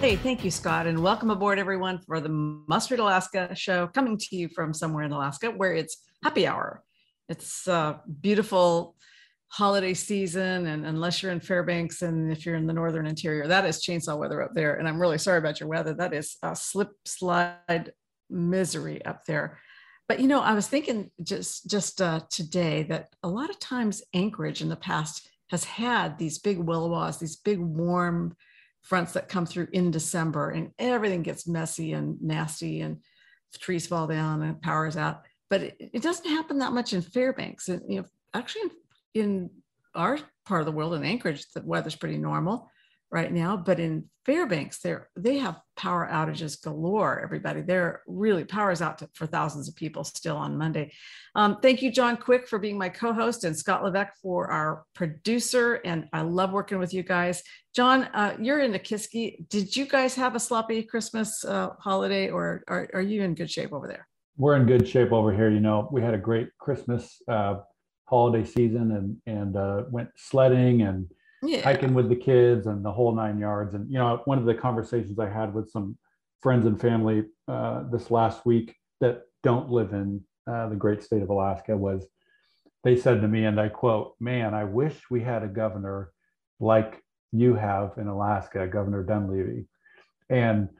Hey, thank you, Scott, and welcome aboard, everyone, for the Must Read Alaska show, coming to you from somewhere in Alaska, where it's happy hour. It's a beautiful holiday season, and unless you're in Fairbanks and if you're in the northern interior, that is chainsaw weather up there. And I'm really sorry about your weather. That is a slip slide misery up there. But you know, I was thinking just just uh, today that a lot of times Anchorage in the past has had these big williwaws, these big warm fronts that come through in December and everything gets messy and nasty and trees fall down and power is out. But it, it doesn't happen that much in Fairbanks. And you know, actually in, in our part of the world in Anchorage, the weather's pretty normal right now. But in Fairbanks, they're, they have power outages galore, everybody. They're really powers out to, for thousands of people still on Monday. Um, thank you, John Quick, for being my co host, and Scott Levesque for our producer. And I love working with you guys. John, uh, you're in Nikiski. Did you guys have a sloppy Christmas uh, holiday, or are, are you in good shape over there? We're in good shape over here. You know, we had a great Christmas uh, holiday season and, and uh, went sledding and yeah. hiking with the kids and the whole nine yards. And you know, one of the conversations I had with some friends and family uh, this last week that don't live in uh, the great state of Alaska was they said to me, and I quote, "Man, I wish we had a governor like you have in Alaska, Governor Dunleavy." And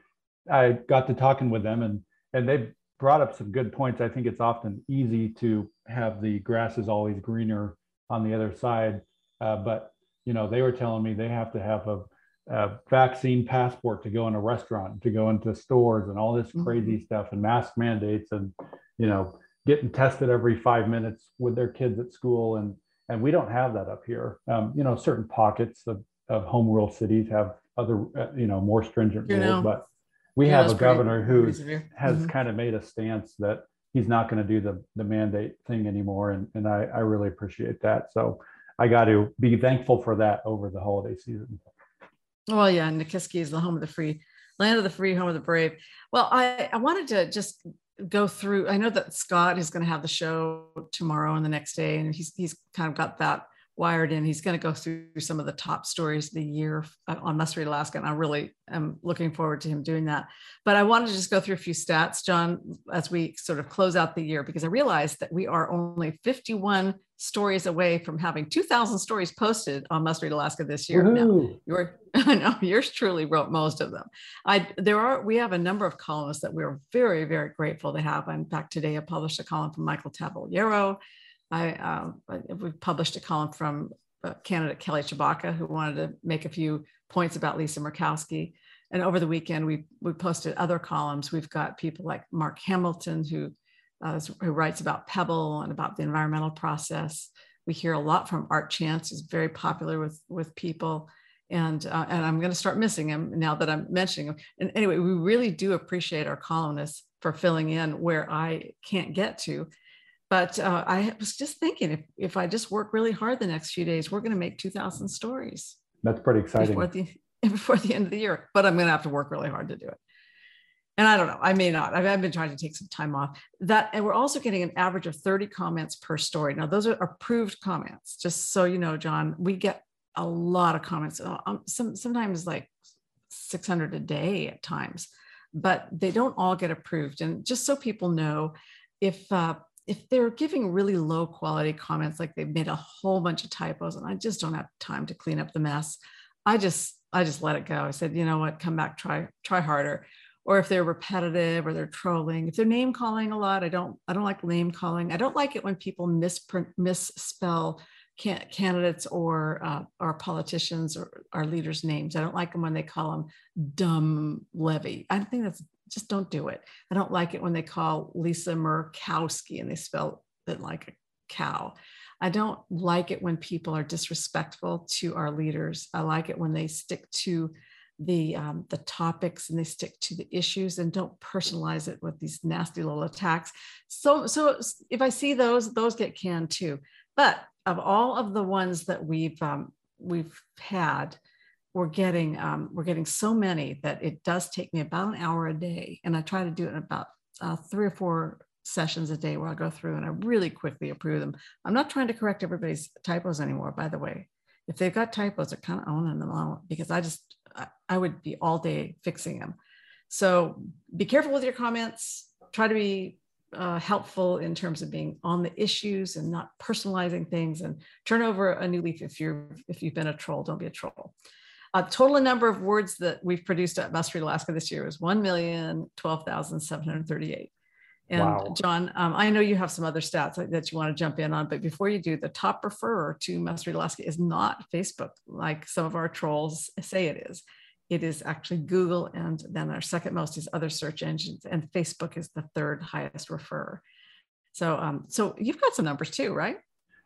I got to talking with them, and and they brought up some good points. I think it's often easy to have the grass is always greener on the other side, uh, but you know, they were telling me they have to have a, a vaccine passport to go in a restaurant, to go into stores, and all this crazy mm-hmm. stuff, and mask mandates, and you know, getting tested every five minutes with their kids at school, and and we don't have that up here. Um, you know, certain pockets of, of home rule cities have other, uh, you know, more stringent you rules, know. but we yeah, have a governor who has mm-hmm. kind of made a stance that he's not going to do the the mandate thing anymore, and and I, I really appreciate that. So I got to be thankful for that over the holiday season. Well, yeah, Nikiski is the home of the free, land of the free, home of the brave. Well, I, I wanted to just go through. I know that Scott is going to have the show tomorrow and the next day, and he's he's kind of got that wired in. He's going to go through some of the top stories of the year uh, on Must Read Alaska, and I really am looking forward to him doing that. But I wanted to just go through a few stats, John, as we sort of close out the year, because I realized that we are only 51 stories away from having 2,000 stories posted on Must Read Alaska this year. Now, your, know yours truly wrote most of them. I there are we have a number of columnists that we're very very grateful to have. In fact, today I published a column from Michael Tavoliero. I um, we published a column from uh, candidate Kelly Tshibaka who wanted to make a few points about Lisa Murkowski. And over the weekend, we we posted other columns. We've got people like Mark Hamilton who uh, who writes about Pebble and about the environmental process. We hear a lot from Art Chance, who's very popular with, with people. And, uh, and I'm going to start missing him now that I'm mentioning him. And anyway, we really do appreciate our columnists for filling in where I can't get to. But uh, I was just thinking if, if I just work really hard the next few days, we're going to make 2,000 stories. That's pretty exciting. Before the, before the end of the year. But I'm going to have to work really hard to do it and I don't know, I may not. I've, I've, been trying to take some time off. That and we're also getting an average of 30 comments per story. Now, those are approved comments. Just so you know, John, we get a lot of comments. Uh, um, some sometimes like 600 a day at times, but they don't all get approved. And just so people know, if uh, if they're giving really low quality comments, like they've made a whole bunch of typos, and I just don't have time to clean up the mess, I just I just let it go. I said, you know what, come back, try try harder. Or if they're repetitive or they're trolling if they're name calling a lot i don't i don't like name calling. I don't like it when people misprint misspell can, candidates or uh, our politicians or our leaders names. I don't like them when they call them dumb levy. I think that's just don't do it i don't like it when they call lisa murkowski and they spell it like a cow I don't like it when people are disrespectful to our leaders. I like it when they stick to the um, the topics and they stick to the issues and don't personalize it with these nasty little attacks. So so if I see those, those get canned too. But of all of the ones that we've um, we've had, we're getting um, we're getting so many that it does take me about an hour a day, and I try to do it in about uh, three or four sessions a day where I go through and I really quickly approve them. I'm not trying to correct everybody's typos anymore, by the way. If they've got typos, they're kind of owning them all because I just I would be all day fixing them. So be careful with your comments. Try to be uh, helpful in terms of being on the issues and not personalizing things and turn over a new leaf if you're if you've been a troll don't be a troll uh, total number of words that we've produced at must read alaska this year is 1,012,738 and wow. John, um, I know you have some other stats that you want to jump in on, but before you do, the top referrer to Must Read Alaska is not Facebook, like some of our trolls say it is. It is actually Google, and then our second most is other search engines, and Facebook is the third highest referrer. So, um, so you've got some numbers too, right?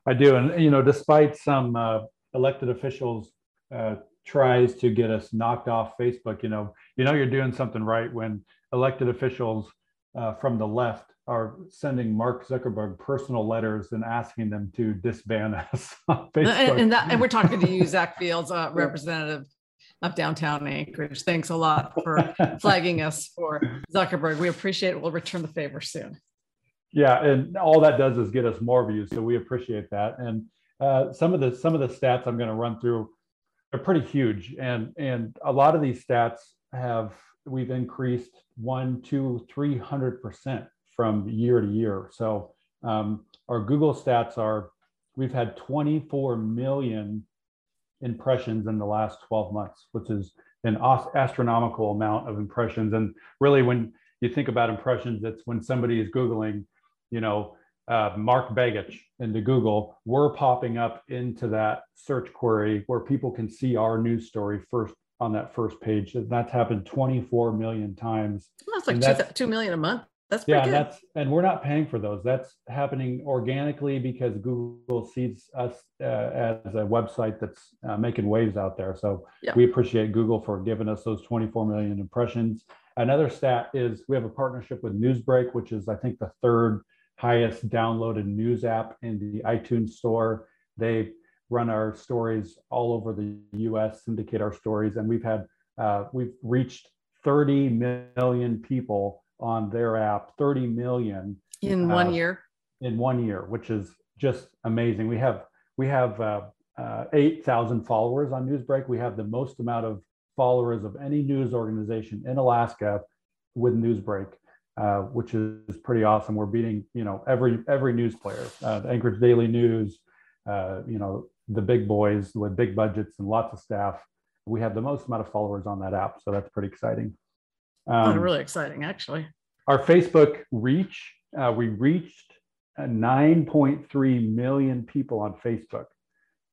I do, and you know, despite some uh, elected officials uh, tries to get us knocked off Facebook, you know, you know, you're doing something right when elected officials uh, from the left are sending Mark Zuckerberg personal letters and asking them to disband us on Facebook. And, and, that, and we're talking to you, Zack Fields, uh, representative of downtown Anchorage. Thanks a lot for flagging us for Zuckerberg. We appreciate it. We'll return the favor soon. Yeah, and all that does is get us more views, so we appreciate that. And uh, some of the some of the stats I'm going to run through are pretty huge, and and a lot of these stats have we've increased one, two, three hundred percent from year to year. So um, our Google stats are we've had 24 million impressions in the last 12 months, which is an astronomical amount of impressions. And really, when you think about impressions, it's when somebody is Googling, you know, uh, Mark Begich into Google, we're popping up into that search query where people can see our news story first on that first page. And That's happened 24 million times. Well, that's like that's, 2 million a month. That's yeah, good. that's and we're not paying for those. That's happening organically because Google sees us uh, as a website that's uh, making waves out there. So yeah. we appreciate Google for giving us those 24 million impressions. Another stat is we have a partnership with Newsbreak, which is I think the third highest downloaded news app in the iTunes store. They run our stories all over the U.S., syndicate our stories, and we've had uh, we've reached 30 million people on their app 30 million in uh, one year in one year which is just amazing we have we have uh, uh, 8000 followers on newsbreak we have the most amount of followers of any news organization in alaska with newsbreak uh, which is pretty awesome we're beating you know every every news player uh, anchorage daily news uh, you know the big boys with big budgets and lots of staff we have the most amount of followers on that app so that's pretty exciting um, oh, really exciting, actually. Our Facebook reach, uh, we reached uh, 9.3 million people on Facebook.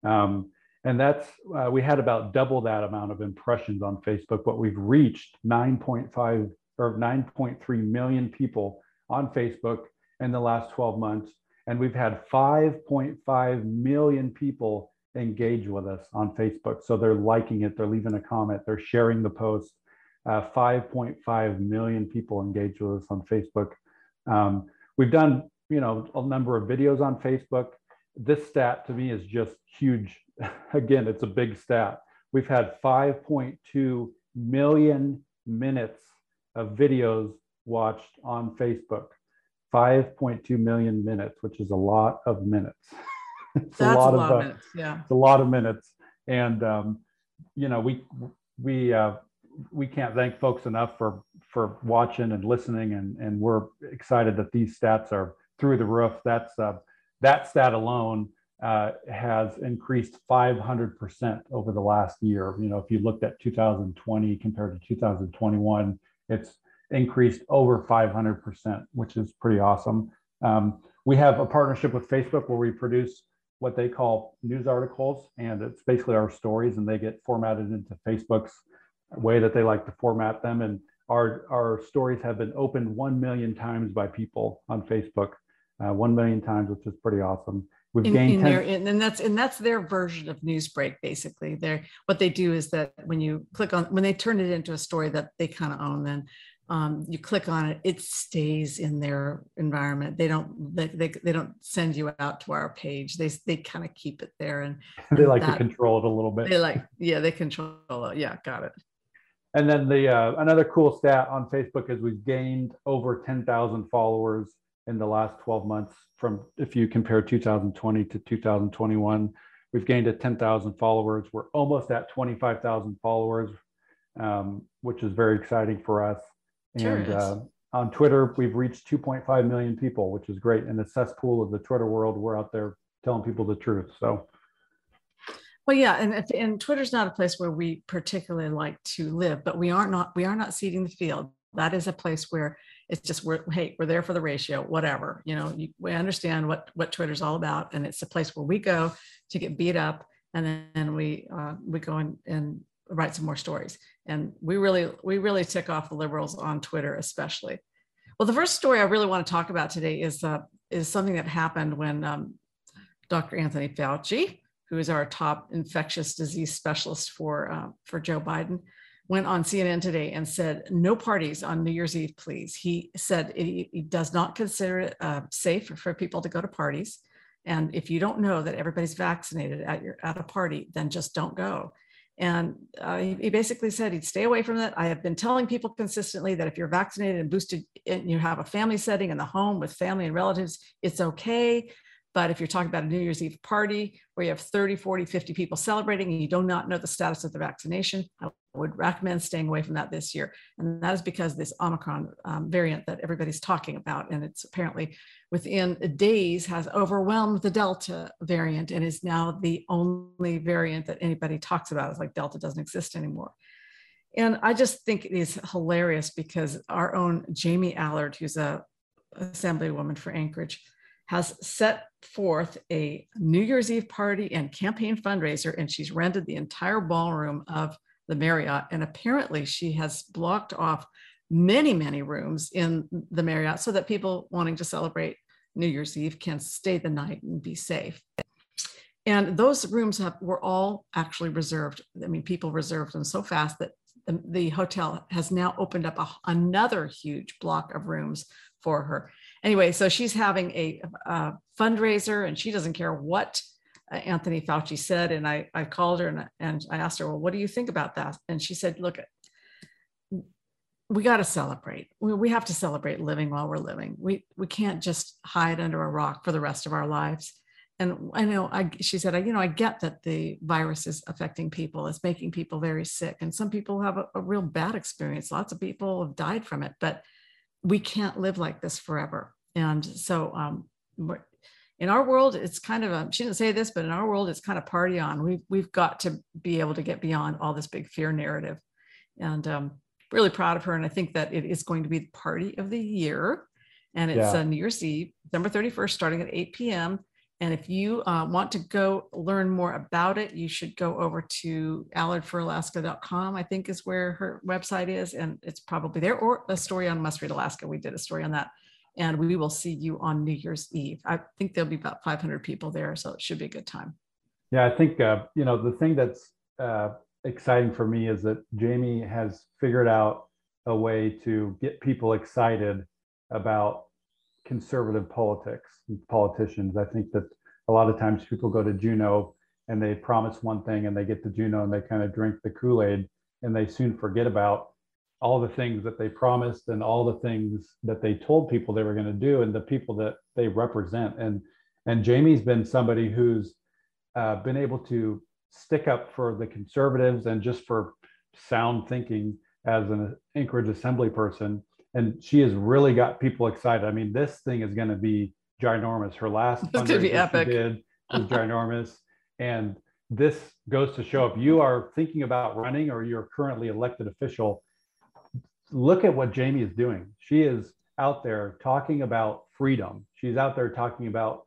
Um, and that's, uh, we had about double that amount of impressions on Facebook, but we've reached 9.5 or 9.3 million people on Facebook in the last 12 months. And we've had 5.5 million people engage with us on Facebook. So they're liking it, they're leaving a comment, they're sharing the post. Uh, 5.5 million people engage with us on Facebook. Um, we've done, you know, a number of videos on Facebook. This stat to me is just huge. Again, it's a big stat. We've had 5.2 million minutes of videos watched on Facebook. 5.2 million minutes, which is a lot of minutes. it's That's a lot, a lot of, uh, minutes. Yeah. It's a lot of minutes. And, um, you know, we, we, uh, we can't thank folks enough for for watching and listening, and and we're excited that these stats are through the roof. That's uh, that stat alone uh, has increased 500% over the last year. You know, if you looked at 2020 compared to 2021, it's increased over 500%, which is pretty awesome. Um, we have a partnership with Facebook where we produce what they call news articles, and it's basically our stories, and they get formatted into Facebook's way that they like to format them. And our, our stories have been opened 1 million times by people on Facebook, uh, 1 million times, which is pretty awesome. We've in, gained in 10- their, and that's and that's their version of Newsbreak. Basically, they're what they do is that when you click on when they turn it into a story that they kind of own, then um, you click on it, it stays in their environment. They don't they, they, they don't send you out to our page. They they kind of keep it there, and, they like that, to control it a little bit. They like yeah, they control it. Yeah, got it. And then the uh, another cool stat on Facebook is we've gained over ten thousand followers in the last 12 months from if you compare 2020 to 2021 we've gained a 10,000 followers. We're almost at 25,000 followers um, which is very exciting for us. Sure and uh, on twitter we've reached 2.5 million people which is great. In the cesspool of the twitter world we're out there telling people the truth. So well yeah and, if, and twitter's not a place where we particularly like to live but we are not we are not ceding the field. That is a place where it's just we're hey we're there for the ratio whatever you know you, we understand what what twitter's all about and it's a place where we go to get beat up and then we uh, we go and, and write some more stories. And we really we really tick off the liberals on twitter especially. Well the first story i really want to talk about today is uh, is something that happened when um, dr anthony fauci who is our top infectious disease specialist for uh, for joe biden went on CNN today and said, no parties on New Year's Eve, please. He said he, he does not consider it uh, safe for people to go to parties. And if you don't know that everybody's vaccinated at your at a party, then just don't go. And uh, he, he, basically said he'd stay away from that. I have been telling people consistently that if you're vaccinated and boosted and you have a family setting in the home with family and relatives, it's okay. But if you're talking about a New Year's Eve party where you have 30, 40, 50 people celebrating and you do not know the status of the vaccination, I would recommend staying away from that this year. And that is because this Omicron um, variant that everybody's talking about, and it's apparently within days has overwhelmed the Delta variant and is now the only variant that anybody talks about. It's like Delta doesn't exist anymore. And I just think it is hilarious because our own Jamie Allard, who's a assemblywoman for Anchorage, has set forth a New Year's Eve party and campaign fundraiser, and she's rented the entire ballroom of the Marriott. And apparently, she has blocked off many, many rooms in the Marriott so that people wanting to celebrate New Year's Eve can stay the night and be safe. And those rooms have, were all actually reserved. I mean, people reserved them so fast that the, the hotel has now opened up a, another huge block of rooms for her anyway, so she's having a, a fundraiser and she doesn't care what Anthony Fauci said. And I, I called her and, and I asked her, well, what do you think about that? And she said, look, we got to celebrate. We, we have to celebrate living while we're living. We, we can't just hide under a rock for the rest of our lives. And I know, I, she said, I, you know, I get that the virus is affecting people. It's making people very sick. And some people have a, a real bad experience. Lots of people have died from it, but we can't live like this forever. And so um, in our world, it's kind of a, she didn't say this, but in our world, it's kind of party on. We've, we've got to be able to get beyond all this big fear narrative. And um, really proud of her. And I think that it is going to be the party of the year. And it's yeah. uh, New Year's Eve, December 31st, starting at 8 p.m. And if you uh, want to go learn more about it, you should go over to allardforalaska.com, I think is where her website is. And it's probably there, or a story on Must Read Alaska. We did a story on that. And we will see you on New Year's Eve. I think there'll be about 500 people there. So it should be a good time. Yeah, I think, uh, you know, the thing that's uh, exciting for me is that Jamie has figured out a way to get people excited about conservative politics and politicians. I think that a lot of times people go to Juneau and they promise one thing and they get to Juneau and they kind of drink the Kool Aid and they soon forget about all the things that they promised and all the things that they told people they were going to do and the people that they represent. And and Jamie's been somebody who's uh, been able to stick up for the conservatives and just for sound thinking as an Anchorage Assembly person and she has really got people excited. I mean, this thing is going to be ginormous. Her last it's going to be epic. did was ginormous, and this goes to show if you are thinking about running or you're currently elected official, look at what Jamie is doing. She is out there talking about freedom. She's out there talking about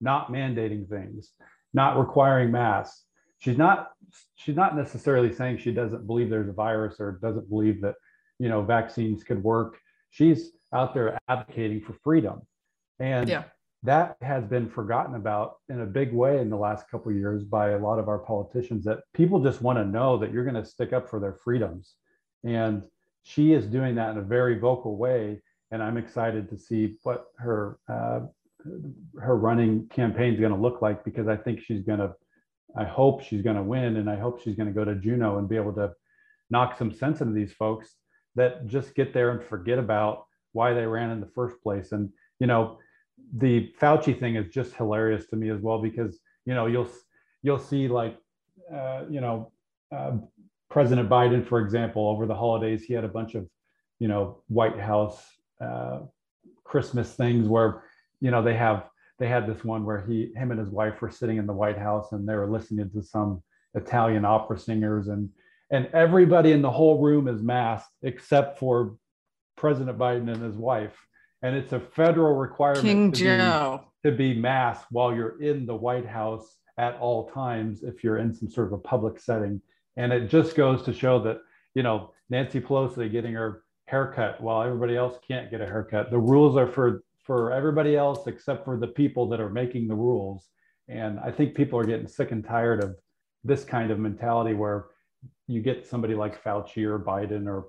not mandating things, not requiring masks. She's not she's not necessarily saying she doesn't believe there's a virus or doesn't believe that you know vaccines could work she's out there advocating for freedom and yeah that has been forgotten about in a big way in the last couple of years by a lot of our politicians that people just want to know that you're going to stick up for their freedoms and she is doing that in a very vocal way and i'm excited to see what her uh, her running campaign is going to look like because i think she's going to i hope she's going to win and i hope she's going to go to juneau and be able to knock some sense into these folks that just get there and forget about why they ran in the first place. And you know the Fauci thing is just hilarious to me as well because you know you'll you'll see like uh, you know uh, President Biden, for example, over the holidays he had a bunch of you know White House uh, Christmas things where you know they have they had this one where he him and his wife were sitting in the White House and they were listening to some Italian opera singers and and everybody in the whole room is masked except for President Biden and his wife and it's a federal requirement to. Be, to be masked while you're in the White House at all times if you're in some sort of a public setting. And it just goes to show that, you know, Nancy Pelosi getting her haircut while everybody else can't get a haircut. The rules are for for everybody else except for the people that are making the rules. And I think people are getting sick and tired of this kind of mentality where you get somebody like Fauci or Biden or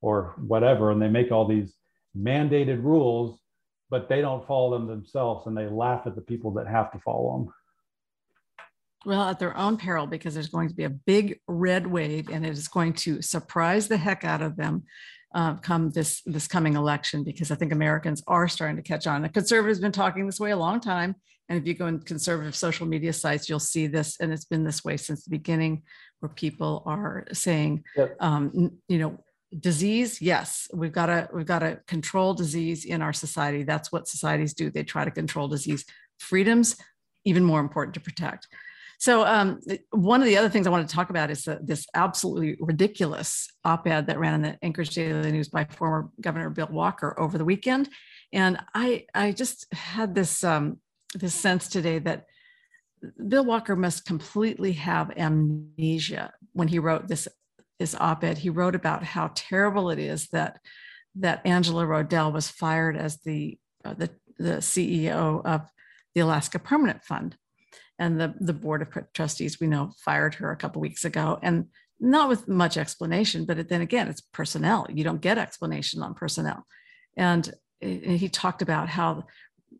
or whatever, and they make all these mandated rules, but they don't follow them themselves and they laugh at the people that have to follow them. Well, at their own peril, because there's going to be a big red wave and it is going to surprise the heck out of them uh, come this, this coming election, because I think Americans are starting to catch on. The conservatives have been talking this way a long time. And if you go in conservative social media sites, you'll see this. And it's been this way since the beginning, where people are saying, yep. um, you know, disease yes we've got to we've got to control disease in our society that's what societies do they try to control disease freedoms even more important to protect so um, one of the other things i want to talk about is this absolutely ridiculous op-ed that ran in the anchorage daily news by former governor bill walker over the weekend. And i i just had this um, this sense today that bill walker must completely have amnesia when he wrote this his op-ed, he wrote about how terrible it is that that Angela Rodell was fired as the uh, the, the CEO of the Alaska Permanent Fund, and the the board of trustees we know fired her a couple weeks ago, and not with much explanation. But then again, it's personnel. You don't get explanation on personnel, and he talked about how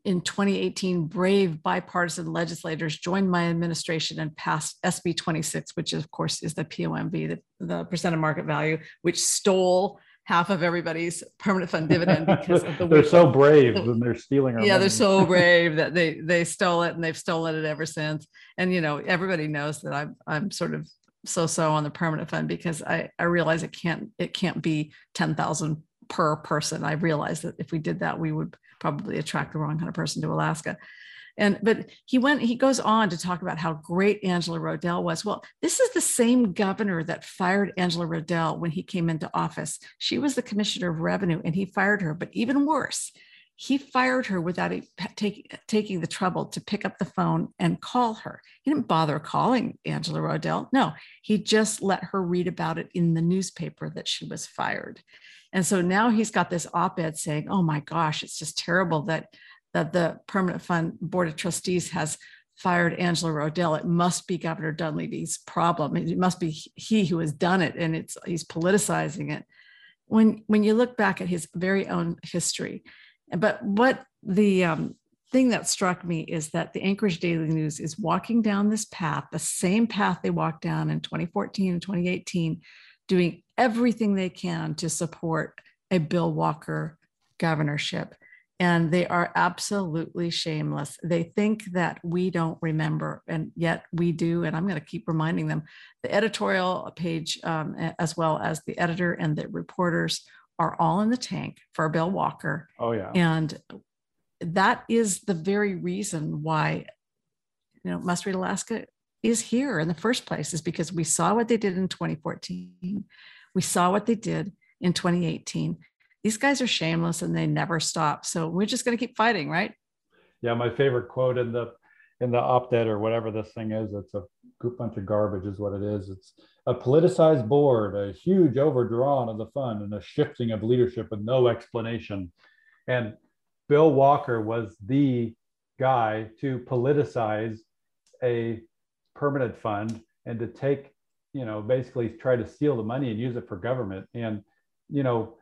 in 2018, brave bipartisan legislators joined my administration and passed SB 26, which of course is the POMV, the, the percent of market value, which stole half of everybody's permanent fund dividend because of the they're so brave and they're stealing our yeah money. they're so brave that they they stole it and they've stolen it ever since and you know everybody knows that i'm i'm sort of so so on the permanent fund because i i realize it can't it can't be 10,000 per person i realize that if we did that we would probably attract the wrong kind of person to Alaska. And but he went, he goes on to talk about how great Angela Rodell was. Well, this is the same governor that fired Angela Rodell when he came into office. She was the commissioner of revenue and he fired her. But even worse, he fired her without take, taking the trouble to pick up the phone and call her. He didn't bother calling Angela Rodell. No, he just let her read about it in the newspaper that she was fired. And so now he's got this op-ed saying, "Oh my gosh, it's just terrible that that the permanent fund board of trustees has fired Angela Rodell. It must be Governor Dunleavy's problem. It must be he who has done it, and it's he's politicizing it." When when you look back at his very own history, but what the um, thing that struck me is that the Anchorage Daily News is walking down this path, the same path they walked down in 2014 and 2018, doing everything they can to support a Bill Walker governorship. And they are absolutely shameless. They think that we don't remember, and yet we do. And I'm going to keep reminding them. The editorial page, um, as well as the editor and the reporters, are all in the tank for Bill Walker. Oh, yeah. And that is the very reason why, you know, Must Read Alaska is here in the first place is because we saw what they did in 2014. We saw what they did in 2018. These guys are shameless and they never stop. So we're just going to keep fighting, right? Yeah, my favorite quote in the in the op-ed or whatever this thing is, it's a group bunch of garbage is what it is. It's a politicized board, a huge overdrawn of the fund, and a shifting of leadership with no explanation. And Bill Walker was the guy to politicize a permanent fund and to take, you know, basically try to steal the money and use it for government. And, you know,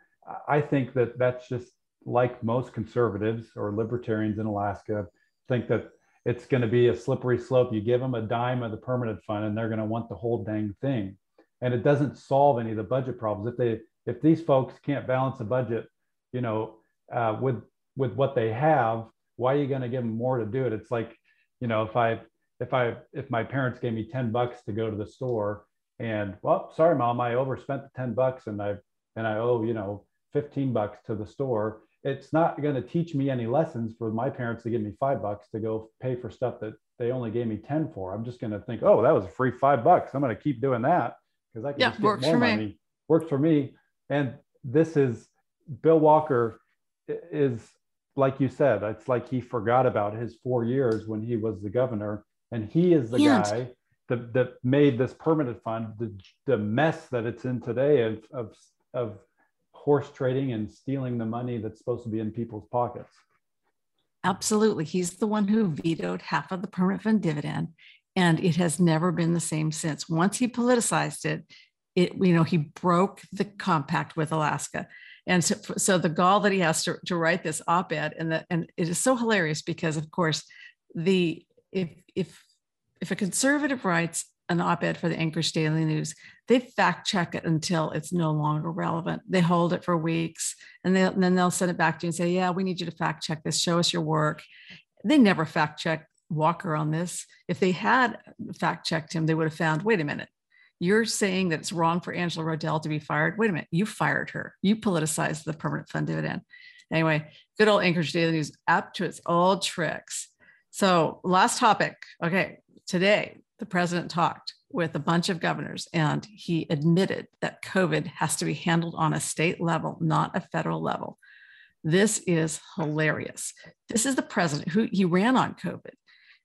I think that that's just like most conservatives or libertarians in Alaska think that it's going to be a slippery slope. You give them a dime of the permanent fund and they're going to want the whole dang thing. And it doesn't solve any of the budget problems. If they if these folks can't balance a budget, you know, uh, with with what they have, why are you going to give them more to do it? It's like, you know, if I if I if my parents gave me 10 bucks to go to the store and well, sorry, mom, I overspent the 10 bucks and I and I owe, you know, 15 bucks to the store. It's not going to teach me any lessons for my parents to give me five bucks to go pay for stuff that they only gave me 10 for. I'm just going to think, oh, that was a free five bucks. I'm going to keep doing that because I can yeah, just get more money. Works for me. Works for me. And this is Bill Walker is like you said, it's like he forgot about his four years when he was the governor. And he is the guy that, that made this permanent fund the, the mess that it's in today of, of, of horse trading and stealing the money that's supposed to be in people's pockets. Absolutely. He's the one who vetoed half of the permanent fund dividend. And it has never been the same since. Once he politicized it, it you know he broke the compact with Alaska. And so, so the gall that he has to, to write this op-ed and that and it is so hilarious because of course the if if if a conservative writes an op-ed for the Anchorage Daily News, they fact check it until it's no longer relevant. They hold it for weeks and, they, and then they'll send it back to you and say, yeah, we need you to fact check this, show us your work. They never fact check Walker on this. If they had fact checked him, they would have found, wait a minute, you're saying that it's wrong for Angela Rodell to be fired. Wait a minute, you fired her. You politicized the permanent fund dividend. Anyway, good old Anchorage Daily News up to its old tricks. So, last topic. Okay, today the president talked with a bunch of governors and he admitted that COVID has to be handled on a state level, not a federal level. This is hilarious. This is the president who he ran on COVID.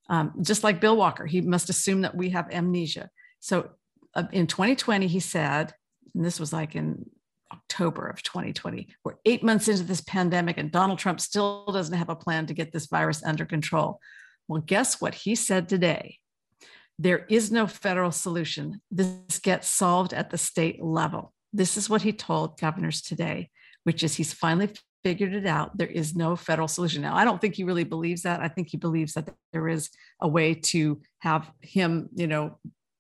Um, just like Bill Walker, he must assume that we have amnesia. So uh, in 2020, he said, and this was like in October of 2020, we're eight months into this pandemic and Donald Trump still doesn't have a plan to get this virus under control. Well, guess what he said today? There is no federal solution. This gets solved at the state level. This is what he told governors today, which is he's finally figured it out. There is no federal solution. Now, I don't think he really believes that. I think he believes that there is a way to have him, you know,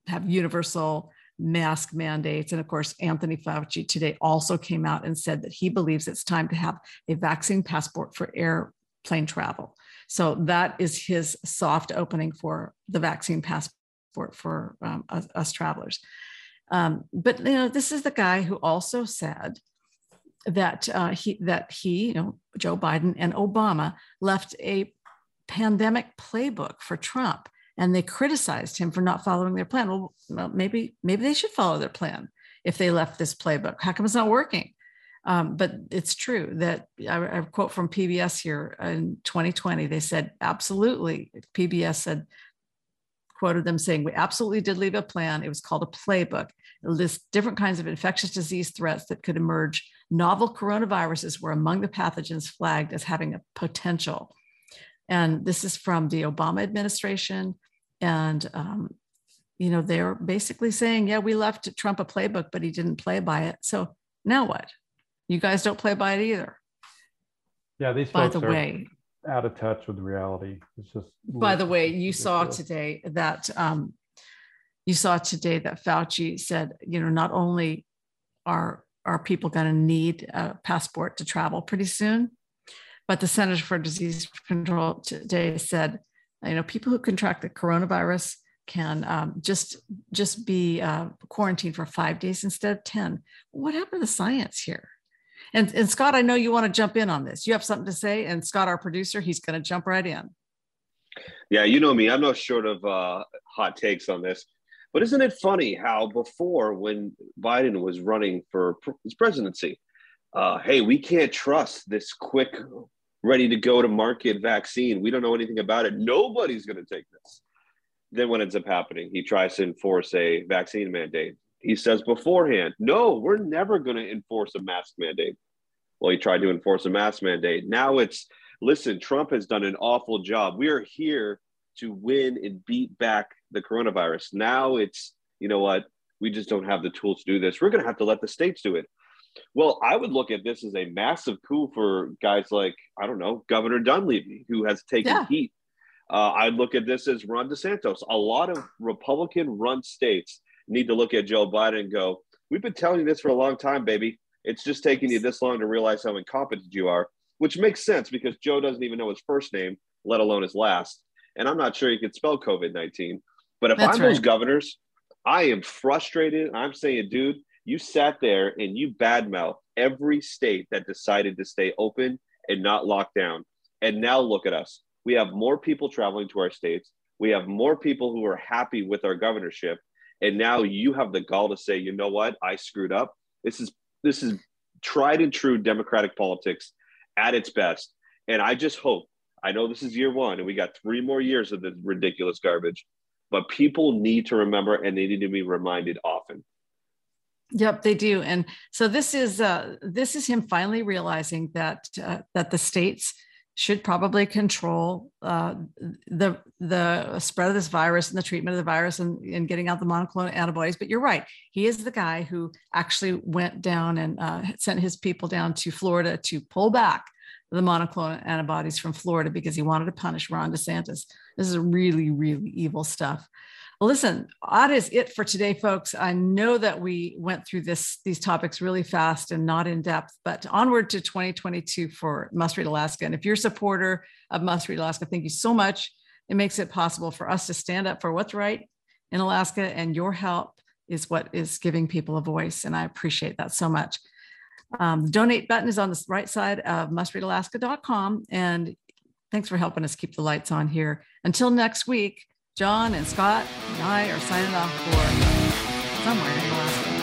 have universal mask mandates. And of course, Anthony Fauci today also came out and said that he believes it's time to have a vaccine passport for airplane travel. So that is his soft opening for the vaccine passport for, for um, us, us, travelers. Um, but you know, this is the guy who also said that uh, he that he, you know, Joe Biden and Obama left a pandemic playbook for Trump, and they criticized him for not following their plan. Well, well maybe maybe they should follow their plan if they left this playbook. How come it's not working? Um, but it's true that I, I, quote from PBS here in 2020. They said absolutely. PBS said quoted them saying, We absolutely did leave a plan. It was called a playbook. It lists different kinds of infectious disease threats that could emerge. Novel coronaviruses were among the pathogens flagged as having a potential. And this is from the Obama administration. And, um, you know, they're basically saying, yeah, we left Trump a playbook, but he didn't play by it. So now what? You guys don't play by it either. Yeah, these by the way, out of touch with reality. It's just. By the way, you saw today that um, you saw today that Fauci said, you know, not only are are people going to need a passport to travel pretty soon, but the Center for Disease Control today said, you know, people who contract the coronavirus can um, just just be uh, quarantined for five days instead of ten. What happened to science here? And, and Scott, I know you want to jump in on this. You have something to say, and Scott, our producer, he's going to jump right in. Yeah, you know me. I'm not short of uh, hot takes on this. But isn't it funny how before, when Biden was running for his presidency, uh, hey, we can't trust this quick, ready to go to market vaccine. We don't know anything about it. Nobody's going to take this. Then, what ends up happening? He tries to enforce a vaccine mandate. He says beforehand, no, we're never going to enforce a mask mandate. Well, he tried to enforce a mask mandate. Now it's listen, Trump has done an awful job. We are here to win and beat back the coronavirus. Now it's, you know what, we just don't have the tools to do this. We're going to have to let the states do it. Well, I would look at this as a massive coup for guys like, I don't know, Governor Dunleavy, who has taken yeah. heat. Uh, I'd look at this as Ron DeSantis. A lot of Republican run states need to look at Joe Biden and go, We've been telling you this for a long time, baby. It's just taking you this long to realize how incompetent you are, which makes sense because Joe doesn't even know his first name, let alone his last. And I'm not sure he could spell COVID 19. But if That's I'm right. those governors, I am frustrated. I'm saying, dude, you sat there and you badmouth every state that decided to stay open and not lock down. And now look at us. We have more people traveling to our states. We have more people who are happy with our governorship. And now you have the gall to say, you know what? I screwed up. This is this is tried and true democratic politics at its best. And I just hope, I know this is year one and we got three more years of this ridiculous garbage, but people need to remember and they need to be reminded often. Yep, they do. And so this is uh, this is him finally realizing that uh, that the states should probably control uh, the the spread of this virus and the treatment of the virus and, and getting out the monoclonal antibodies. But you're right; he is the guy who actually went down and uh, sent his people down to Florida to pull back the monoclonal antibodies from Florida because he wanted to punish Ron DeSantis. This is really, really evil stuff. Listen, that is it for today, folks. I know that we went through this these topics really fast and not in depth, but onward to 2022 for Must Read Alaska. And if you're a supporter of Must Read Alaska, thank you so much. It makes it possible for us to stand up for what's right in Alaska, and your help is what is giving people a voice. And I appreciate that so much. Um, the donate button is on the right side of mustreadalaska.com. And thanks for helping us keep the lights on here. Until next week, John and Scott and I are signing off for somewhere in Alaska.